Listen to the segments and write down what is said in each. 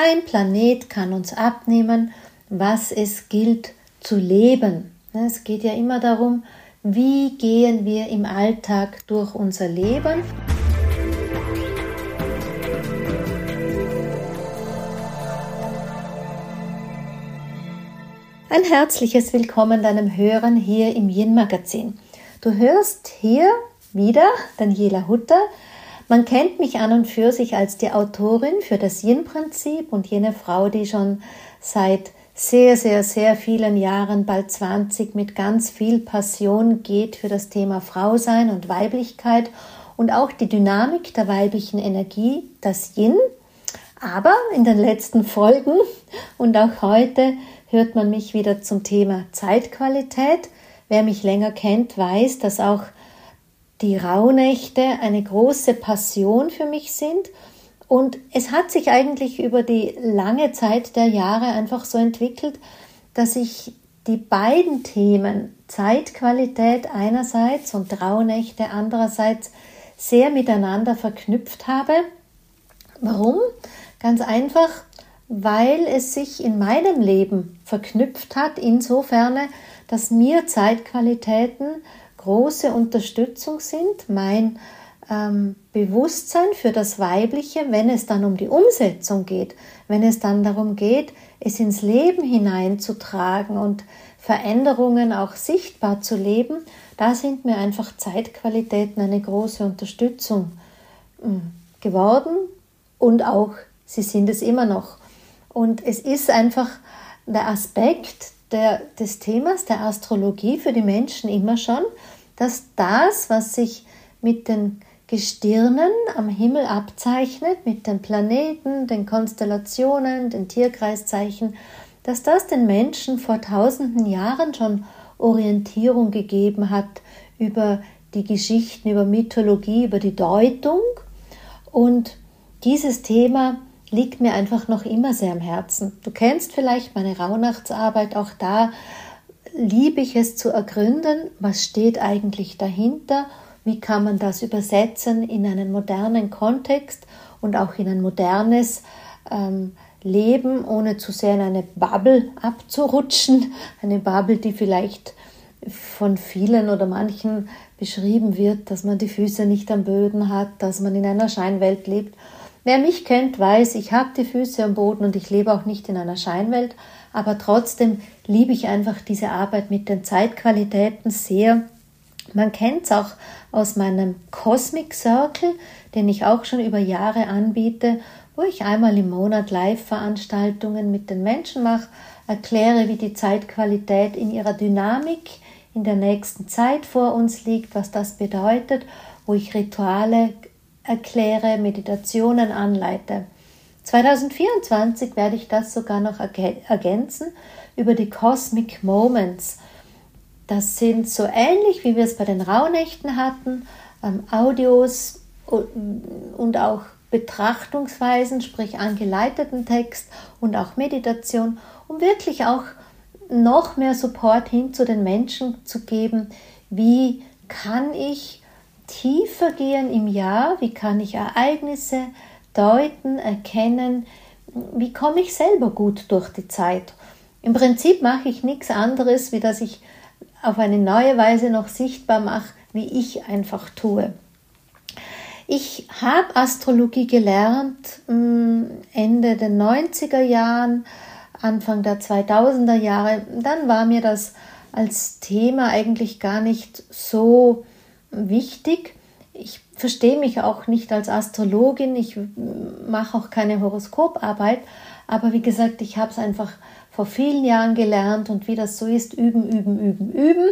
Kein Planet kann uns abnehmen, was es gilt zu leben. Es geht ja immer darum, wie gehen wir im Alltag durch unser Leben. Ein herzliches Willkommen deinem Hören hier im Yin Magazin. Du hörst hier wieder Daniela Hutter. Man kennt mich an und für sich als die Autorin für das Yin-Prinzip und jene Frau, die schon seit sehr, sehr, sehr vielen Jahren, bald 20, mit ganz viel Passion geht für das Thema Frausein und Weiblichkeit und auch die Dynamik der weiblichen Energie, das Yin. Aber in den letzten Folgen und auch heute hört man mich wieder zum Thema Zeitqualität. Wer mich länger kennt, weiß, dass auch die Rauhnächte eine große Passion für mich sind. Und es hat sich eigentlich über die lange Zeit der Jahre einfach so entwickelt, dass ich die beiden Themen Zeitqualität einerseits und Rauhnächte andererseits sehr miteinander verknüpft habe. Warum? Ganz einfach, weil es sich in meinem Leben verknüpft hat, insofern, dass mir Zeitqualitäten große Unterstützung sind, mein ähm, Bewusstsein für das Weibliche, wenn es dann um die Umsetzung geht, wenn es dann darum geht, es ins Leben hineinzutragen und Veränderungen auch sichtbar zu leben, da sind mir einfach Zeitqualitäten eine große Unterstützung hm, geworden und auch sie sind es immer noch. Und es ist einfach der Aspekt der, des Themas der Astrologie für die Menschen immer schon, dass das, was sich mit den Gestirnen am Himmel abzeichnet, mit den Planeten, den Konstellationen, den Tierkreiszeichen, dass das den Menschen vor tausenden Jahren schon Orientierung gegeben hat über die Geschichten, über Mythologie, über die Deutung. Und dieses Thema liegt mir einfach noch immer sehr am Herzen. Du kennst vielleicht meine Rauhnachtsarbeit, auch da liebe ich es zu ergründen, was steht eigentlich dahinter, wie kann man das übersetzen in einen modernen Kontext und auch in ein modernes ähm, Leben, ohne zu sehr in eine Bubble abzurutschen, eine Bubble, die vielleicht von vielen oder manchen beschrieben wird, dass man die Füße nicht am Böden hat, dass man in einer Scheinwelt lebt Wer mich kennt, weiß, ich habe die Füße am Boden und ich lebe auch nicht in einer Scheinwelt, aber trotzdem liebe ich einfach diese Arbeit mit den Zeitqualitäten sehr. Man kennt es auch aus meinem Cosmic Circle, den ich auch schon über Jahre anbiete, wo ich einmal im Monat Live-Veranstaltungen mit den Menschen mache, erkläre, wie die Zeitqualität in ihrer Dynamik in der nächsten Zeit vor uns liegt, was das bedeutet, wo ich Rituale erkläre, Meditationen anleite. 2024 werde ich das sogar noch ergänzen über die Cosmic Moments. Das sind so ähnlich, wie wir es bei den Rauhnächten hatten, ähm, Audios und auch Betrachtungsweisen, sprich angeleiteten Text und auch Meditation, um wirklich auch noch mehr Support hin zu den Menschen zu geben. Wie kann ich tiefer gehen im Jahr, wie kann ich Ereignisse deuten, erkennen, wie komme ich selber gut durch die Zeit. Im Prinzip mache ich nichts anderes, wie dass ich auf eine neue Weise noch sichtbar mache, wie ich einfach tue. Ich habe Astrologie gelernt mm, Ende der 90er Jahren, Anfang der 2000er Jahre. Dann war mir das als Thema eigentlich gar nicht so wichtig. Ich verstehe mich auch nicht als Astrologin, ich mache auch keine Horoskoparbeit, aber wie gesagt, ich habe es einfach vor vielen Jahren gelernt und wie das so ist, üben, üben, üben, üben.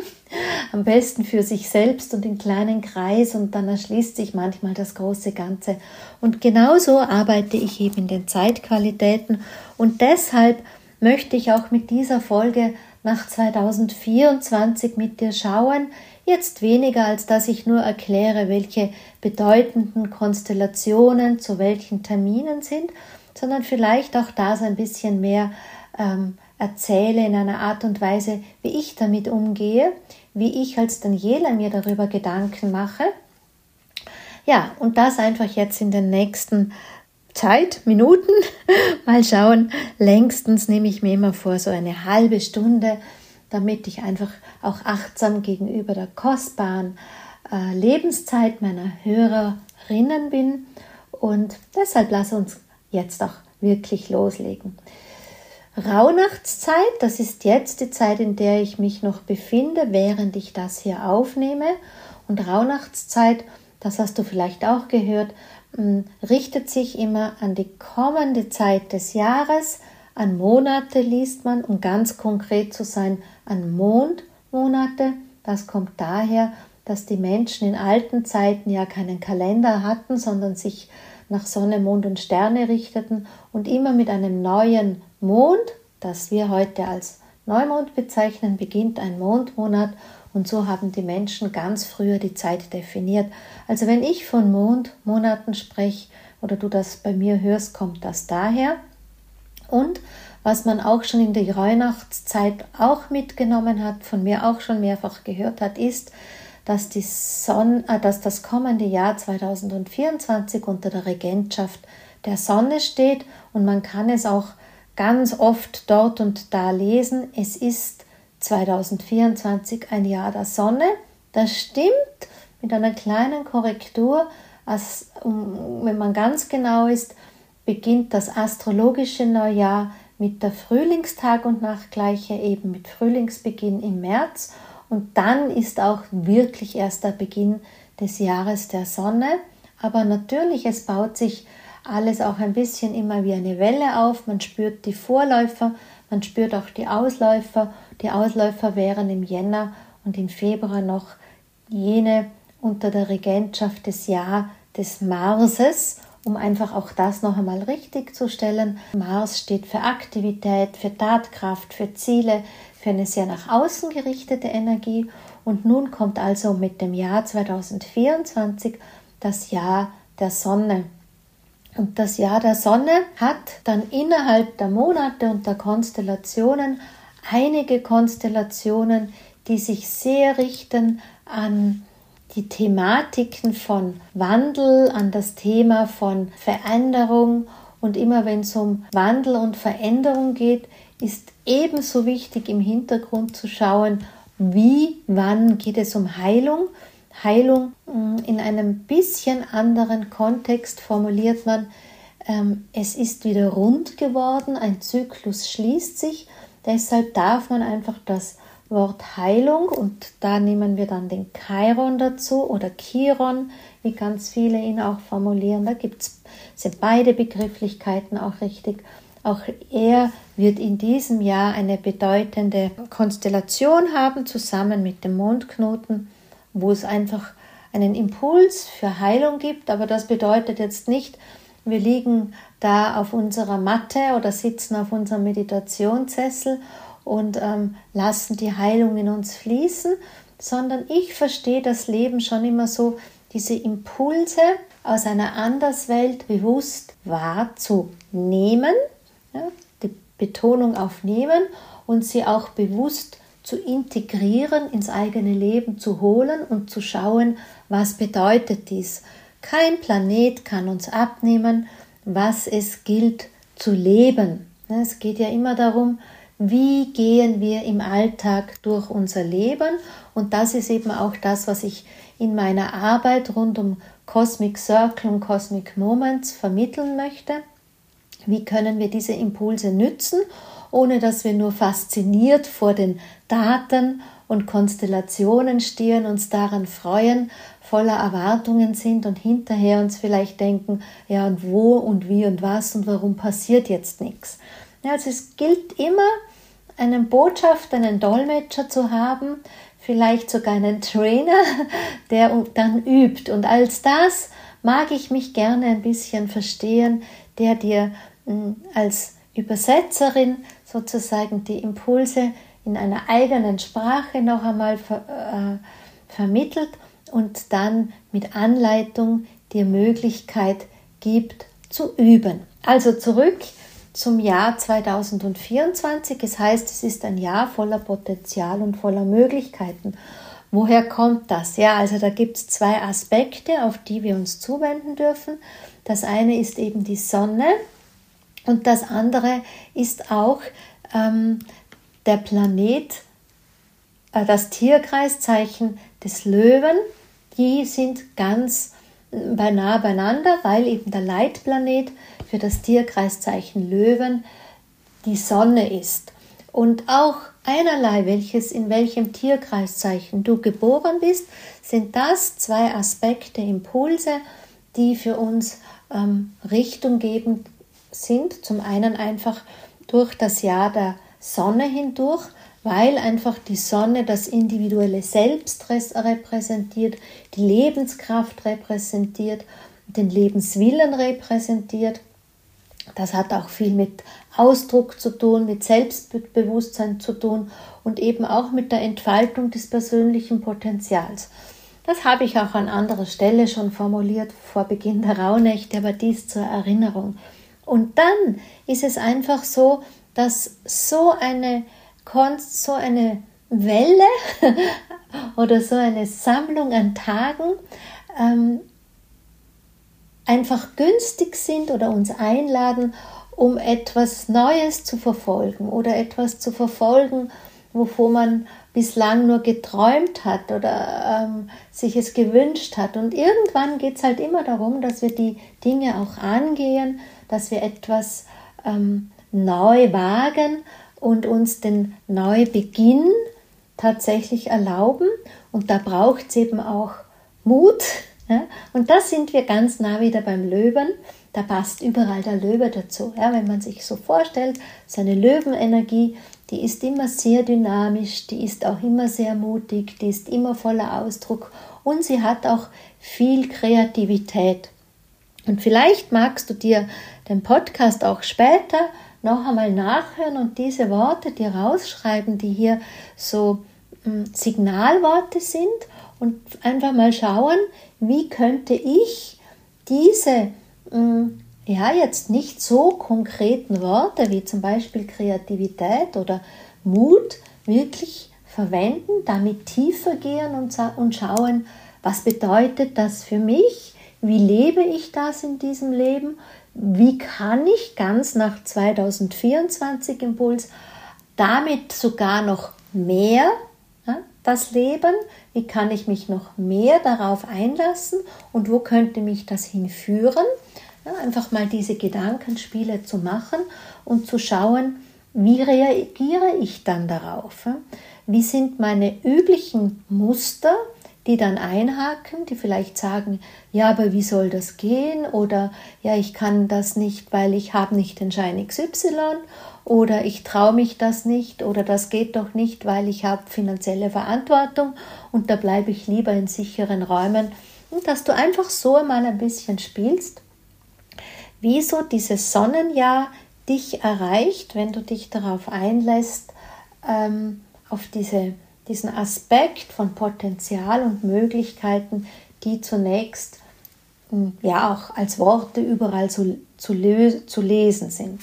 Am besten für sich selbst und in kleinen Kreis und dann erschließt sich manchmal das große Ganze. Und genauso arbeite ich eben in den Zeitqualitäten und deshalb möchte ich auch mit dieser Folge nach 2024 mit dir schauen, Jetzt weniger, als dass ich nur erkläre, welche bedeutenden Konstellationen zu welchen Terminen sind, sondern vielleicht auch das ein bisschen mehr ähm, erzähle in einer Art und Weise, wie ich damit umgehe, wie ich als Daniela mir darüber Gedanken mache. Ja, und das einfach jetzt in den nächsten Zeit, Minuten. Mal schauen. Längstens nehme ich mir immer vor, so eine halbe Stunde, damit ich einfach auch achtsam gegenüber der kostbaren äh, Lebenszeit meiner Hörerinnen bin. Und deshalb lass uns jetzt auch wirklich loslegen. Rauhnachtszeit, das ist jetzt die Zeit, in der ich mich noch befinde, während ich das hier aufnehme. Und Rauhnachtszeit, das hast du vielleicht auch gehört, hm, richtet sich immer an die kommende Zeit des Jahres, an Monate liest man, um ganz konkret zu sein, an Mondmonate. Das kommt daher, dass die Menschen in alten Zeiten ja keinen Kalender hatten, sondern sich nach Sonne, Mond und Sterne richteten und immer mit einem neuen Mond, das wir heute als Neumond bezeichnen, beginnt ein Mondmonat und so haben die Menschen ganz früher die Zeit definiert. Also wenn ich von Mondmonaten spreche oder du das bei mir hörst, kommt das daher. Und was man auch schon in der Weihnachtszeit auch mitgenommen hat, von mir auch schon mehrfach gehört hat, ist, dass, die Sonne, äh, dass das kommende Jahr 2024 unter der Regentschaft der Sonne steht und man kann es auch ganz oft dort und da lesen. Es ist 2024 ein Jahr der Sonne. Das stimmt mit einer kleinen Korrektur. Als, wenn man ganz genau ist, beginnt das astrologische Neujahr mit der Frühlingstag und Nachtgleiche, eben mit Frühlingsbeginn im März und dann ist auch wirklich erst der Beginn des Jahres der Sonne. Aber natürlich, es baut sich alles auch ein bisschen immer wie eine Welle auf. Man spürt die Vorläufer, man spürt auch die Ausläufer. Die Ausläufer wären im Jänner und im Februar noch jene unter der Regentschaft des Jahr des Marses, um einfach auch das noch einmal richtig zu stellen. Mars steht für Aktivität, für Tatkraft, für Ziele, für eine sehr nach außen gerichtete Energie. Und nun kommt also mit dem Jahr 2024 das Jahr der Sonne. Und das Jahr der Sonne hat dann innerhalb der Monate und der Konstellationen einige Konstellationen, die sich sehr richten an die Thematiken von Wandel, an das Thema von Veränderung. Und immer wenn es um Wandel und Veränderung geht, ist ebenso wichtig im Hintergrund zu schauen, wie, wann geht es um Heilung. Heilung mm, in einem bisschen anderen Kontext formuliert man, ähm, es ist wieder rund geworden, ein Zyklus schließt sich, deshalb darf man einfach das Wort Heilung und da nehmen wir dann den Chiron dazu oder Chiron, wie ganz viele ihn auch formulieren. Da gibt's, sind beide Begrifflichkeiten auch richtig. Auch er wird in diesem Jahr eine bedeutende Konstellation haben, zusammen mit dem Mondknoten, wo es einfach einen Impuls für Heilung gibt. Aber das bedeutet jetzt nicht, wir liegen da auf unserer Matte oder sitzen auf unserem Meditationssessel und ähm, lassen die Heilung in uns fließen, sondern ich verstehe das Leben schon immer so, diese Impulse aus einer Anderswelt bewusst wahrzunehmen ja, die Betonung auf nehmen und sie auch bewusst zu integrieren, ins eigene Leben zu holen und zu schauen, was bedeutet dies. Kein Planet kann uns abnehmen, was es gilt zu leben. Es geht ja immer darum, wie gehen wir im Alltag durch unser Leben und das ist eben auch das, was ich in meiner Arbeit rund um Cosmic Circle und Cosmic Moments vermitteln möchte. Wie können wir diese Impulse nützen, ohne dass wir nur fasziniert vor den Daten und Konstellationen stehen, uns daran freuen, voller Erwartungen sind und hinterher uns vielleicht denken, ja und wo und wie und was und warum passiert jetzt nichts. Ja, also es gilt immer, einen Botschafter, einen Dolmetscher zu haben, vielleicht sogar einen Trainer, der dann übt. Und als das mag ich mich gerne ein bisschen verstehen, der dir als Übersetzerin sozusagen die Impulse in einer eigenen Sprache noch einmal ver, äh, vermittelt und dann mit Anleitung die Möglichkeit gibt zu üben. Also zurück zum Jahr 2024. Es heißt, es ist ein Jahr voller Potenzial und voller Möglichkeiten. Woher kommt das? Ja, also da gibt es zwei Aspekte, auf die wir uns zuwenden dürfen. Das eine ist eben die Sonne und das andere ist auch ähm, der Planet, äh, das Tierkreiszeichen des Löwen. Die sind ganz beinahe beieinander, weil eben der Leitplanet für das Tierkreiszeichen Löwen die Sonne ist. Und auch einerlei, welches in welchem Tierkreiszeichen du geboren bist, sind das zwei Aspekte, Impulse, die für uns ähm, Richtung geben sind. Zum einen einfach durch das Jahr der Sonne hindurch, weil einfach die Sonne das individuelle Selbst repräsentiert, die Lebenskraft repräsentiert, den Lebenswillen repräsentiert. Das hat auch viel mit Ausdruck zu tun, mit Selbstbewusstsein zu tun und eben auch mit der Entfaltung des persönlichen Potenzials. Das habe ich auch an anderer Stelle schon formuliert vor Beginn der Rauhnächte, aber dies zur Erinnerung. Und dann ist es einfach so, dass so eine Kunst, so eine Welle oder so eine Sammlung an Tagen ähm, einfach günstig sind oder uns einladen, um etwas Neues zu verfolgen oder etwas zu verfolgen, wovor man bislang nur geträumt hat oder ähm, sich es gewünscht hat. Und irgendwann geht es halt immer darum, dass wir die Dinge auch angehen, dass wir etwas ähm, neu wagen und uns den Neubeginn tatsächlich erlauben. Und da braucht es eben auch Mut. Ja? Und da sind wir ganz nah wieder beim Löwen. Da passt überall der Löwe dazu. Ja? Wenn man sich so vorstellt, seine Löwenenergie, die ist immer sehr dynamisch, die ist auch immer sehr mutig, die ist immer voller Ausdruck und sie hat auch viel Kreativität. Und vielleicht magst du dir den Podcast auch später noch einmal nachhören und diese Worte dir rausschreiben, die hier so hm, Signalworte sind und einfach mal schauen, wie könnte ich diese hm, ja jetzt nicht so konkreten Worte wie zum Beispiel Kreativität oder Mut wirklich verwenden, damit tiefer gehen und, und schauen, was bedeutet das für mich, wie lebe ich das in diesem Leben, wie kann ich ganz nach 2024 Impuls damit sogar noch mehr das Leben, wie kann ich mich noch mehr darauf einlassen und wo könnte mich das hinführen. Ja, einfach mal diese Gedankenspiele zu machen und zu schauen, wie reagiere ich dann darauf? Wie sind meine üblichen Muster, die dann einhaken, die vielleicht sagen, ja, aber wie soll das gehen? Oder ja, ich kann das nicht, weil ich habe nicht den Schein XY oder ich traue mich das nicht oder das geht doch nicht, weil ich habe finanzielle Verantwortung und da bleibe ich lieber in sicheren Räumen. Und dass du einfach so mal ein bisschen spielst, wieso dieses Sonnenjahr dich erreicht, wenn du dich darauf einlässt, ähm, auf diese diesen Aspekt von Potenzial und Möglichkeiten, die zunächst hm, ja auch als Worte überall zu, zu, zu lesen sind.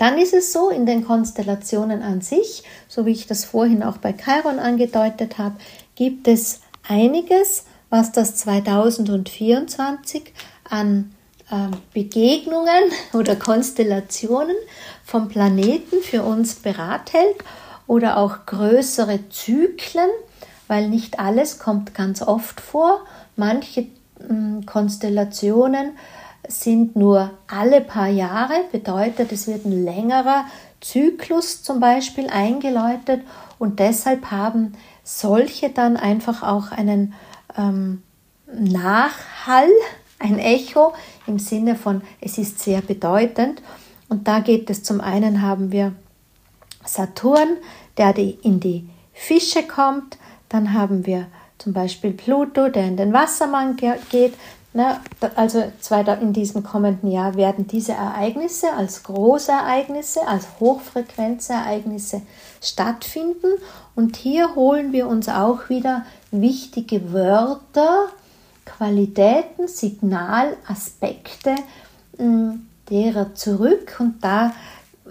Dann ist es so, in den Konstellationen an sich, so wie ich das vorhin auch bei Chiron angedeutet habe, gibt es einiges, was das 2024 an äh, Begegnungen oder Konstellationen vom Planeten für uns berathält oder auch größere Zyklen, weil nicht alles kommt ganz oft vor. Manche hm, Konstellationen sind nur alle paar Jahre, bedeutet, es wird ein längerer Zyklus zum Beispiel eingeläutet und deshalb haben solche dann einfach auch einen ähm, Nachhall, ein Echo im Sinne von, es ist sehr bedeutend. Und da geht es zum einen haben wir Saturn, der in die Fische kommt. Dann haben wir zum Beispiel Pluto, der in den Wassermann geht. Also in diesem kommenden Jahr werden diese Ereignisse als Großereignisse, als Hochfrequenzereignisse stattfinden. Und hier holen wir uns auch wieder wichtige Wörter, Qualitäten, Signalaspekte hm, derer zurück. Und da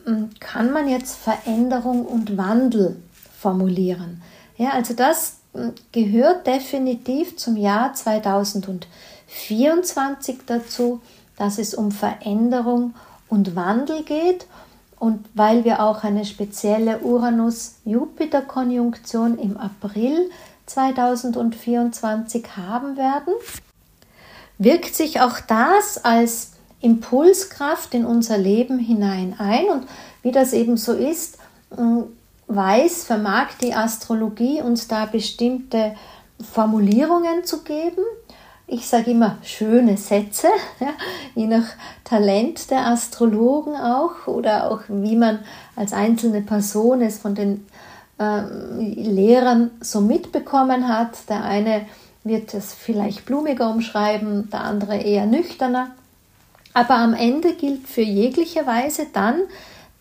hm, kann man jetzt Veränderung und Wandel formulieren. Ja, also das hm, gehört definitiv zum Jahr 2024 24 dazu, dass es um Veränderung und Wandel geht und weil wir auch eine spezielle Uranus-Jupiter-Konjunktion im April 2024 haben werden, wirkt sich auch das als Impulskraft in unser Leben hinein ein. Und wie das eben so ist, hm, weiß, vermag die Astrologie uns da bestimmte Formulierungen zu geben. Ich sage immer schöne Sätze, ja, je nach Talent der Astrologen auch oder auch wie man als einzelne Person es von den ähm, Lehrern so mitbekommen hat. Der eine wird es vielleicht blumiger umschreiben, der andere eher nüchterner. Aber am Ende gilt für jegliche Weise dann,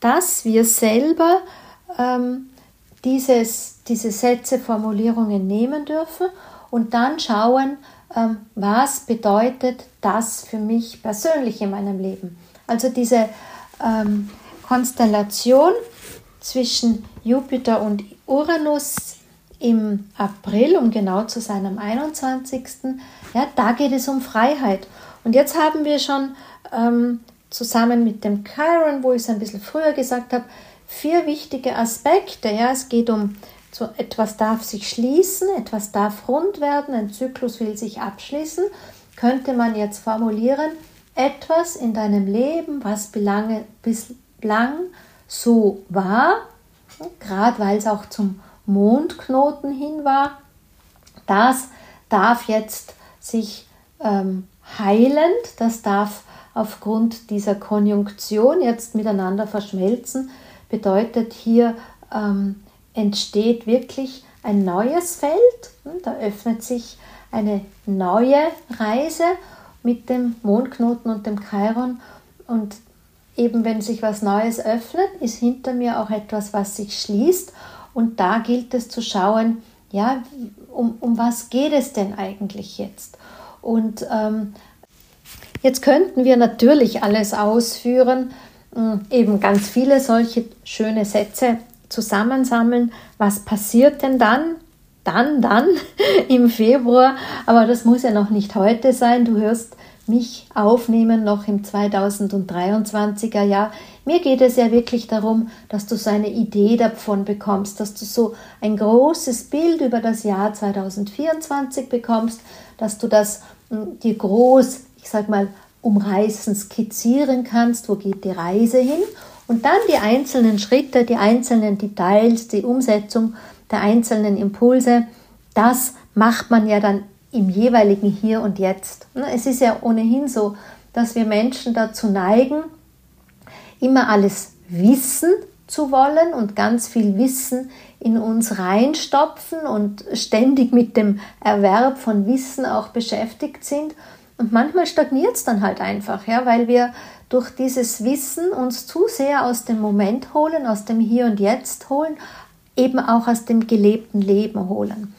dass wir selber ähm, dieses, diese Sätze, Formulierungen nehmen dürfen und dann schauen, was bedeutet das für mich persönlich in meinem Leben. Also diese ähm, Konstellation zwischen Jupiter und Uranus im April, um genau zu sein, am 21. Ja, da geht es um Freiheit. Und jetzt haben wir schon ähm, zusammen mit dem Chiron, wo ich es ein bisschen früher gesagt habe, vier wichtige Aspekte. Ja, es geht um so etwas darf sich schließen, etwas darf rund werden, ein Zyklus will sich abschließen. Könnte man jetzt formulieren, etwas in deinem Leben, was bislang so war, gerade weil es auch zum Mondknoten hin war, das darf jetzt sich ähm, heilend, das darf aufgrund dieser Konjunktion jetzt miteinander verschmelzen, bedeutet hier ähm, entsteht wirklich ein neues Feld, hm, da öffnet sich eine neue Reise mit dem Mondknoten und dem Chiron. Und eben wenn sich was Neues öffnet, ist hinter mir auch etwas, was sich schließt. Und da gilt es zu schauen, ja, um, um was geht es denn eigentlich jetzt? Und ähm, jetzt könnten wir natürlich alles ausführen, hm, eben ganz viele solche schöne Sätze zusammensammeln. Was passiert denn dann? Dann, dann im Februar. Aber das muss ja noch nicht heute sein. Du hörst mich aufnehmen noch im 2023er Jahr. Mir geht es ja wirklich darum, dass du so eine Idee davon bekommst, dass du so ein großes Bild über das Jahr 2024 bekommst, dass du das hm, dir groß, ich sag mal, umreißen, skizzieren kannst, wo geht die Reise hin und dann die einzelnen Schritte, die einzelnen Details, die Umsetzung der einzelnen Impulse, das macht man ja dann im jeweiligen Hier und Jetzt. Es ist ja ohnehin so, dass wir Menschen dazu neigen, immer alles wissen zu wollen und ganz viel Wissen in uns reinstopfen und ständig mit dem Erwerb von Wissen auch beschäftigt sind. Und manchmal stagniert es dann halt einfach, ja, weil wir durch dieses Wissen uns zu sehr aus dem Moment holen, aus dem Hier und Jetzt holen, eben auch aus dem gelebten Leben holen.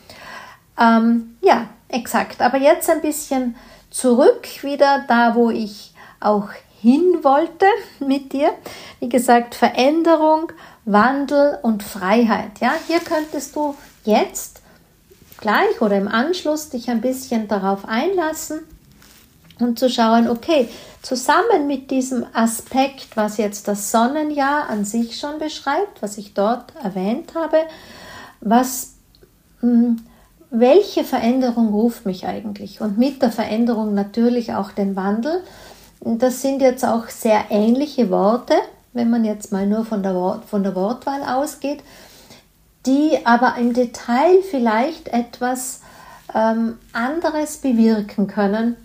Ähm, ja, exakt. Aber jetzt ein bisschen zurück wieder da, wo ich auch hin wollte mit dir. Wie gesagt, Veränderung, Wandel und Freiheit. Ja, hier könntest du jetzt gleich oder im Anschluss dich ein bisschen darauf einlassen und zu schauen, okay, zusammen mit diesem Aspekt, was jetzt das Sonnenjahr an sich schon beschreibt, was ich dort erwähnt habe, was hm, welche Veränderung ruft mich eigentlich? Und mit der Veränderung natürlich auch den Wandel. Das sind jetzt auch sehr ähnliche Worte, wenn man jetzt mal nur von der, Wort, von der Wortwahl ausgeht, die aber im Detail vielleicht etwas ähm, anderes bewirken können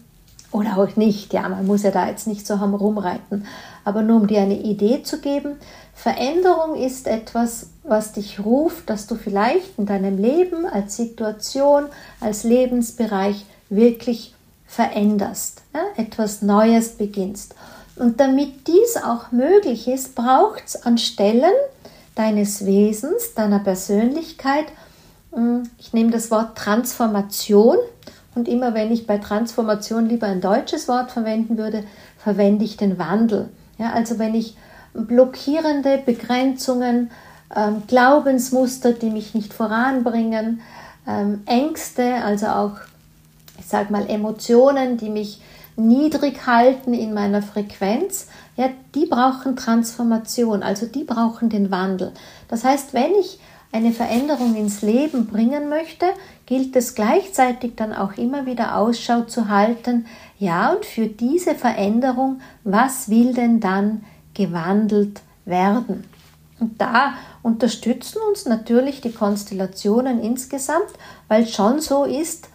oder auch nicht. Ja, man muss ja da jetzt nicht so rumreiten, aber nur um dir eine Idee zu geben. Veränderung ist etwas, was dich ruft, dass du vielleicht in deinem Leben als Situation, als Lebensbereich wirklich veränderst, ja, etwas Neues beginnst. Und damit dies auch möglich ist, braucht es an Stellen deines Wesens, deiner Persönlichkeit, hm, ich nehme das Wort Transformation und immer wenn ich bei Transformation lieber ein deutsches Wort verwenden würde, verwende ich den Wandel. Ja, also wenn ich blockierende Begrenzungen, ähm, Glaubensmuster, die mich nicht voranbringen, ähm, Ängste, also auch ich sage mal, Emotionen, die mich niedrig halten in meiner Frequenz, ja, die brauchen Transformation, also die brauchen den Wandel. Das heißt, wenn ich eine Veränderung ins Leben bringen möchte, gilt es gleichzeitig dann auch immer wieder Ausschau zu halten, ja, und für diese Veränderung, was will denn dann gewandelt werden? Und da unterstützen uns natürlich die Konstellationen insgesamt, weil schon so ist,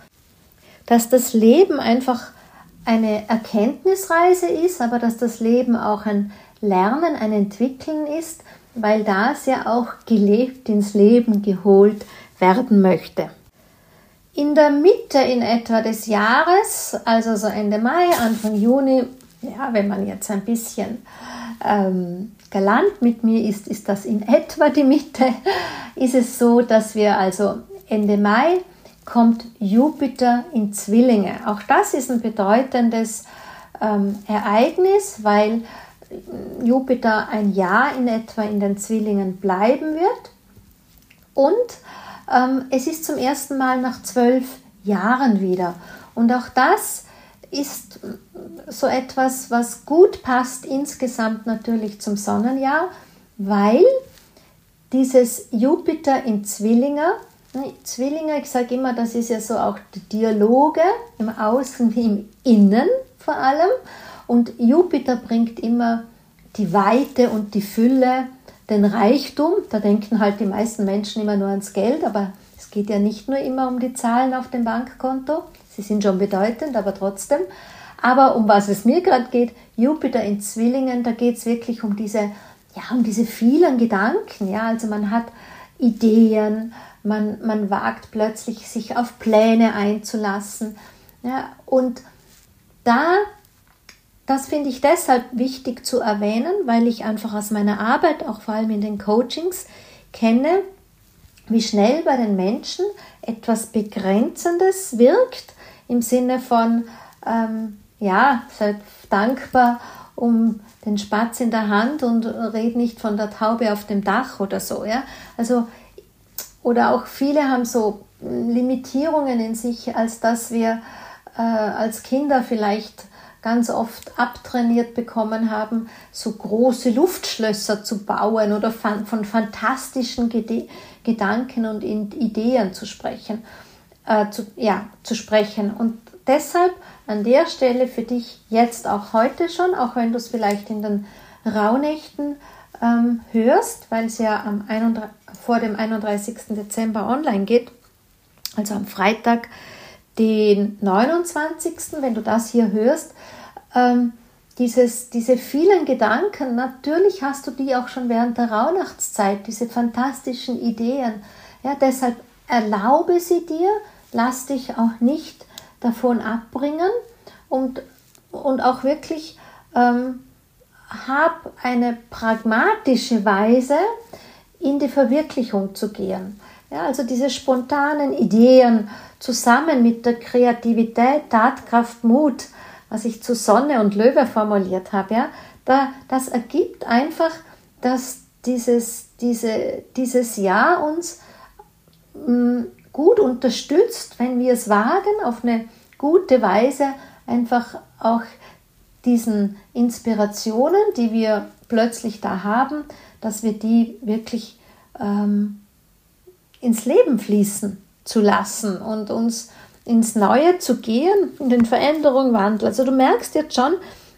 dass das Leben einfach eine Erkenntnisreise ist, aber dass das Leben auch ein Lernen, ein Entwickeln ist, weil das ja auch gelebt ins Leben geholt werden möchte. In der Mitte in etwa des Jahres, also so Ende Mai, Anfang Juni, ja, wenn man jetzt ein bisschen ähm, galant mit mir ist, ist das in etwa die Mitte, ist es so, dass wir also Ende Mai kommt Jupiter in Zwillinge. Auch das ist ein bedeutendes ähm, Ereignis, weil Jupiter ein Jahr in etwa in den Zwillingen bleiben wird. Und es ist zum ersten Mal nach zwölf Jahren wieder. Und auch das ist so etwas, was gut passt insgesamt natürlich zum Sonnenjahr, weil dieses Jupiter in Zwillinger, ne, Zwillinge, ich sage immer, das ist ja so auch die Dialoge im Außen wie im Innen vor allem. Und Jupiter bringt immer die Weite und die Fülle, den Reichtum. Da denken halt die meisten Menschen immer nur ans Geld, aber es geht ja nicht nur immer um die Zahlen auf dem Bankkonto. Sie sind schon bedeutend, aber trotzdem. Aber um was es mir gerade geht, Jupiter in Zwillingen, da geht es wirklich um diese, ja, um diese vielen Gedanken. Ja, also man hat Ideen, man, man wagt plötzlich sich auf Pläne einzulassen. Ja, und da das finde ich deshalb wichtig zu erwähnen, weil ich einfach aus meiner Arbeit, auch vor allem in den Coachings, kenne, wie schnell bei den Menschen etwas Begrenzendes wirkt, im Sinne von, ähm, ja, seid dankbar um den Spatz in der Hand und red nicht von der Taube auf dem Dach oder so, ja. Also, oder auch viele haben so Limitierungen in sich, als dass wir äh, als Kinder vielleicht ganz oft abtrainiert bekommen haben, so große Luftschlösser zu bauen oder von fantastischen Gedanken und Ideen zu sprechen, äh, zu, ja, zu sprechen. Und deshalb an der Stelle für dich jetzt auch heute schon, auch wenn du es vielleicht in den Rauhnächten ähm, hörst, weil es ja am 31, vor dem 31. Dezember online geht, also am Freitag, den 29., wenn du das hier hörst, ähm, dieses, diese vielen Gedanken, natürlich hast du die auch schon während der Rauhnachtszeit, diese fantastischen Ideen. Ja, deshalb erlaube sie dir, lass dich auch nicht davon abbringen und, und auch wirklich ähm, hab eine pragmatische Weise, in die Verwirklichung zu gehen. Ja, also diese spontanen Ideen zusammen mit der Kreativität, Tatkraft, Mut, was ich zu Sonne und Löwe formuliert habe, ja, da, das ergibt einfach, dass dieses, diese, dieses Jahr uns mh, mm, gut unterstützt, wenn wir es wagen, auf eine gute Weise einfach auch diesen Inspirationen, die wir plötzlich da haben, dass wir die wirklich ähm, ins Leben fließen zu lassen und uns ins Neue zu gehen, in den Veränderungen Wandel. Also du merkst jetzt schon,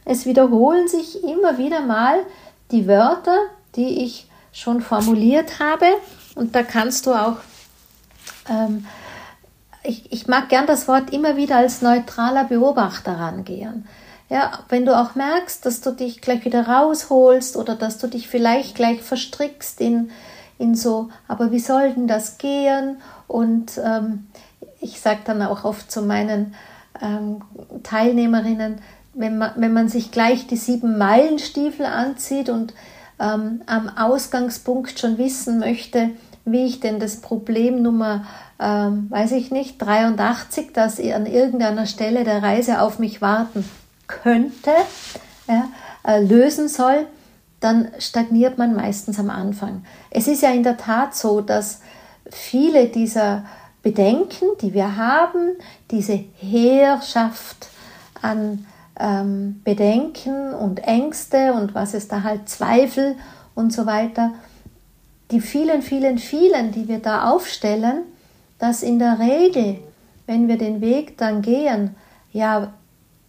es wiederholen sich immer wieder mal die Wörter, die ich schon formuliert habe. Und da kannst du auch, ähm, ich, ich mag gern das Wort immer wieder als neutraler Beobachter rangehen. Ja, wenn du auch merkst, dass du dich gleich wieder rausholst oder dass du dich vielleicht gleich verstrickst in, in so, aber wie soll denn das gehen? Und ähm, ich sage dann auch oft zu meinen ähm, Teilnehmerinnen, wenn man, wenn man sich gleich die sieben Meilenstiefel anzieht und ähm, am Ausgangspunkt schon wissen möchte, wie ich denn das Problem Nummer, ähm, weiß ich nicht, 83, das an irgendeiner Stelle der Reise auf mich warten könnte, ja, äh, lösen soll, dann stagniert man meistens am Anfang. Es ist ja in der Tat so, dass viele dieser Bedenken, die wir haben, diese Herrschaft an ähm, Bedenken und Ängste und was ist da halt Zweifel und so weiter, die vielen, vielen, vielen, die wir da aufstellen, dass in der Regel, wenn wir den Weg dann gehen, ja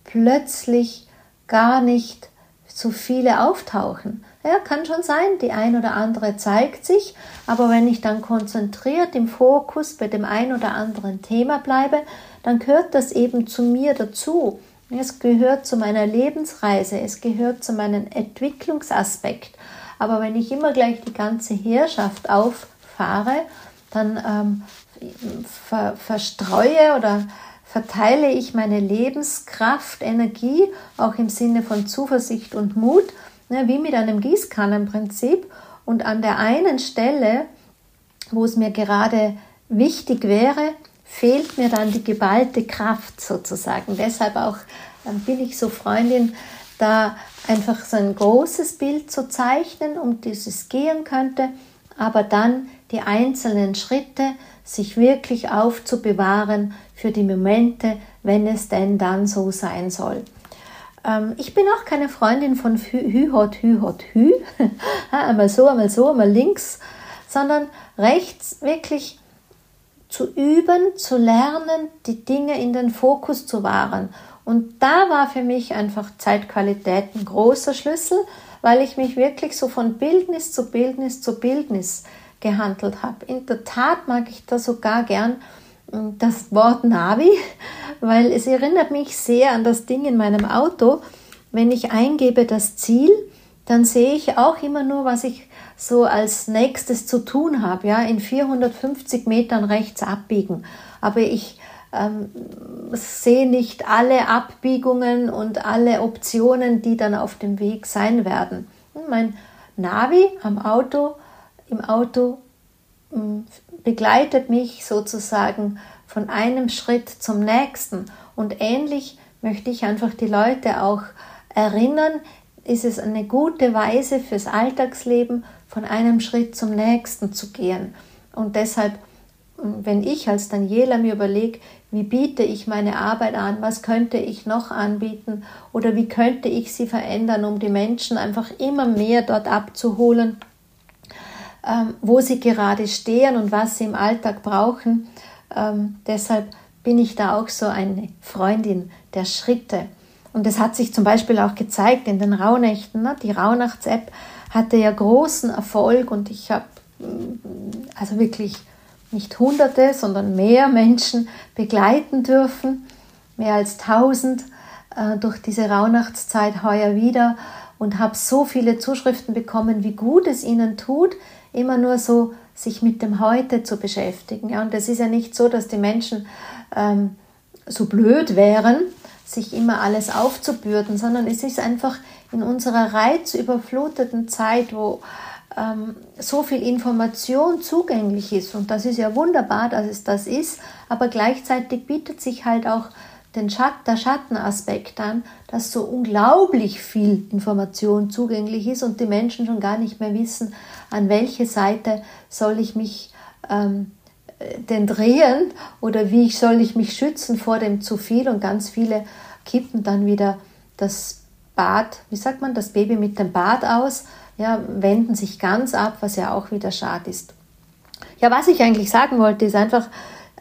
plötzlich gar nicht so viele auftauchen. Ja, kann schon sein, die ein oder andere zeigt sich, aber wenn ich dann konzentriert im Fokus bei dem ein oder anderen Thema bleibe, dann gehört das eben zu mir dazu. Es gehört zu meiner Lebensreise, es gehört zu meinem Entwicklungsaspekt. Aber wenn ich immer gleich die ganze Herrschaft auffahre, dann ähm, ver verstreue oder verteile ich meine Lebenskraft, Energie, auch im Sinne von Zuversicht und Mut, ne, wie mit einem Gießkannenprinzip. Und an der einen Stelle, wo es mir gerade wichtig wäre, fehlt mir dann die geballte Kraft sozusagen. Deshalb auch ähm, bin ich so Freundin, da einfach so ein großes Bild zu zeichnen, um dieses gehen könnte, aber dann die einzelnen Schritte sich wirklich aufzubewahren für die Momente, wenn es denn dann so sein soll. Ähm, ich bin auch keine Freundin von Hü-Hot, Hü-Hot, Hü, einmal so, einmal so, einmal links, sondern rechts wirklich zu üben, zu lernen, die Dinge in den Fokus zu wahren. Und da war für mich einfach Zeitqualität ein großer Schlüssel, weil ich mich wirklich so von Bildnis zu Bildnis zu Bildnis gehandelt habe. In der Tat mag ich da sogar gern hm, das Wort Navi, weil es erinnert mich sehr an das Ding in meinem Auto. Wenn ich eingebe das Ziel, dann sehe ich auch immer nur, was ich so als nächstes zu tun habe. Ja, in 450 Metern rechts abbiegen. Aber ich ähm, sehe nicht alle Abbiegungen und alle Optionen, die dann auf dem Weg sein werden. Mein Navi am Auto, im Auto hm, begleitet mich sozusagen von einem Schritt zum nächsten. Und ähnlich möchte ich einfach die Leute auch erinnern, ist es eine gute Weise fürs Alltagsleben, von einem Schritt zum nächsten zu gehen. Und deshalb, wenn ich als Daniela mir überlege, wie biete ich meine Arbeit an, was könnte ich noch anbieten oder wie könnte ich sie verändern, um die Menschen einfach immer mehr dort abzuholen, wo sie gerade stehen und was sie im Alltag brauchen. Ähm, deshalb bin ich da auch so eine Freundin der Schritte. Und es hat sich zum Beispiel auch gezeigt in den Rauhnächten. Ne? Die Rauhnachts-App hatte ja großen Erfolg und ich habe mm, also wirklich nicht Hunderte, sondern mehr Menschen begleiten dürfen. Mehr als tausend äh, durch diese Rauhnachtszeit heuer wieder und habe so viele Zuschriften bekommen, wie gut es ihnen tut, immer nur so sich mit dem Heute zu beschäftigen. Ja, und es ist ja nicht so, dass die Menschen ähm, so blöd wären, sich immer alles aufzubürden, sondern es ist einfach in unserer reizüberfluteten Zeit, wo ähm, so viel Information zugänglich ist. Und das ist ja wunderbar, dass es das ist, aber gleichzeitig bietet sich halt auch den Schat der Schattenaspekt an, dass so unglaublich viel Information zugänglich ist und die Menschen schon gar nicht mehr wissen, an welche Seite soll ich mich ähm, den drehen oder wie soll ich mich schützen vor dem zu viel und ganz viele kippen dann wieder das Bad, wie sagt man, das Baby mit dem Bad aus, ja, wenden sich ganz ab, was ja auch wieder schade ist. Ja, was ich eigentlich sagen wollte, ist einfach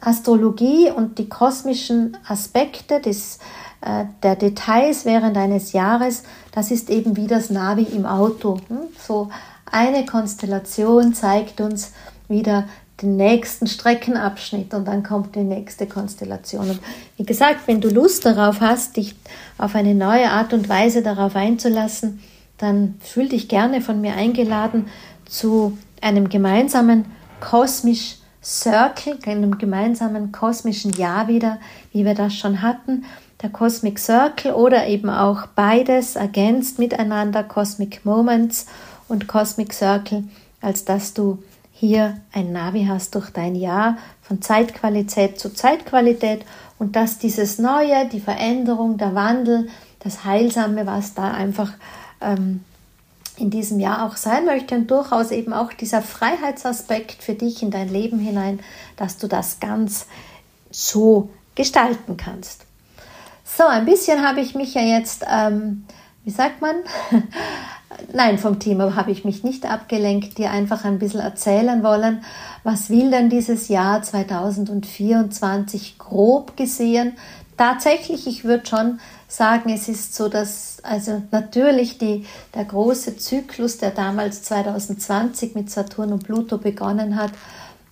Astrologie und die kosmischen Aspekte des, äh, der Details während eines Jahres, das ist eben wie das Navi im Auto. Hm? So eine Konstellation zeigt uns wieder den nächsten Streckenabschnitt und dann kommt die nächste Konstellation. Und wie gesagt, wenn du Lust darauf hast, dich auf eine neue Art und Weise darauf einzulassen, dann fühl dich gerne von mir eingeladen zu einem gemeinsamen kosmisch Circle, einem gemeinsamen kosmischen Jahr wieder, wie wir das schon hatten. Der Cosmic Circle oder eben auch beides ergänzt miteinander, Cosmic Moments und Cosmic Circle, als dass du hier ein Navi hast durch dein Jahr von Zeitqualität zu Zeitqualität und dass dieses Neue, die Veränderung, der Wandel, das Heilsame, was da einfach ähm, in diesem Jahr auch sein möchte und durchaus eben auch dieser Freiheitsaspekt für dich in dein Leben hinein, dass du das ganz so gestalten kannst. So, ein bisschen habe ich mich ja jetzt, ähm, wie sagt man, nein, vom Thema habe ich mich nicht abgelenkt, dir einfach ein bisschen erzählen wollen, was will denn dieses Jahr 2024 grob gesehen? Tatsächlich, ich würde schon sagen, es ist so, dass also natürlich die, der große Zyklus, der damals 2020 mit Saturn und Pluto begonnen hat,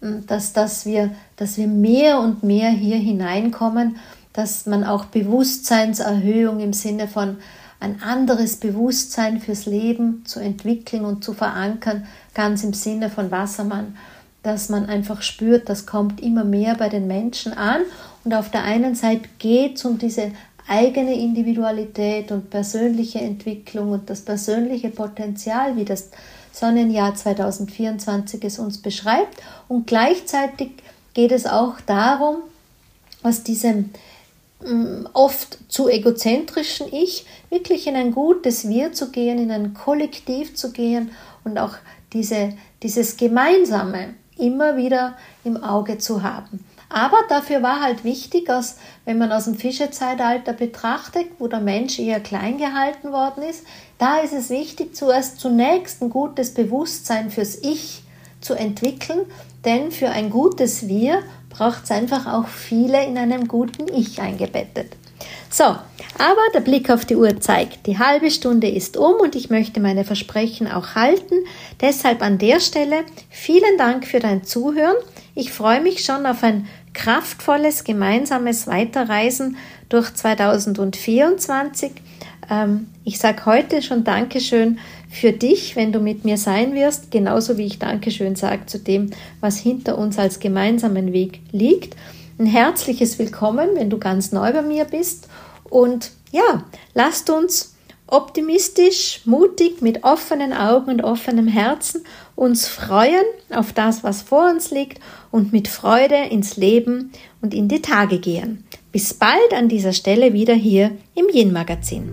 dass, dass, wir, dass wir mehr und mehr hier hineinkommen, dass man auch Bewusstseinserhöhung im Sinne von ein anderes Bewusstsein fürs Leben zu entwickeln und zu verankern, ganz im Sinne von Wassermann, dass man einfach spürt, das kommt immer mehr bei den Menschen an. Und auf der einen Seite geht es um diese eigene Individualität und persönliche Entwicklung und das persönliche Potenzial, wie das Sonnenjahr 2024 es uns beschreibt. Und gleichzeitig geht es auch darum, aus diesem mm, oft zu egozentrischen Ich wirklich in ein gutes Wir zu gehen, in ein Kollektiv zu gehen und auch diese, dieses Gemeinsame immer wieder im Auge zu haben. Aber dafür war halt wichtig, dass, wenn man aus dem Fischezeitalter betrachtet, wo der Mensch eher klein gehalten worden ist, da ist es wichtig, zuerst zunächst ein gutes Bewusstsein fürs Ich zu entwickeln, denn für ein gutes Wir braucht es einfach auch viele in einem guten Ich eingebettet. So, aber der Blick auf die Uhr zeigt, die halbe Stunde ist um und ich möchte meine Versprechen auch halten. Deshalb an der Stelle vielen Dank für dein Zuhören. Ich freue mich schon auf ein kraftvolles gemeinsames Weiterreisen durch 2024. Ähm, ich sage heute schon Dankeschön für dich, wenn du mit mir sein wirst, genauso wie ich Dankeschön sage zu dem, was hinter uns als gemeinsamen Weg liegt. Ein herzliches Willkommen, wenn du ganz neu bei mir bist. Und ja, lasst uns optimistisch, mutig, mit offenen Augen und offenem Herzen uns freuen auf das, was vor uns liegt und mit Freude ins Leben und in die Tage gehen. Bis bald an dieser Stelle wieder hier im Yin Magazin.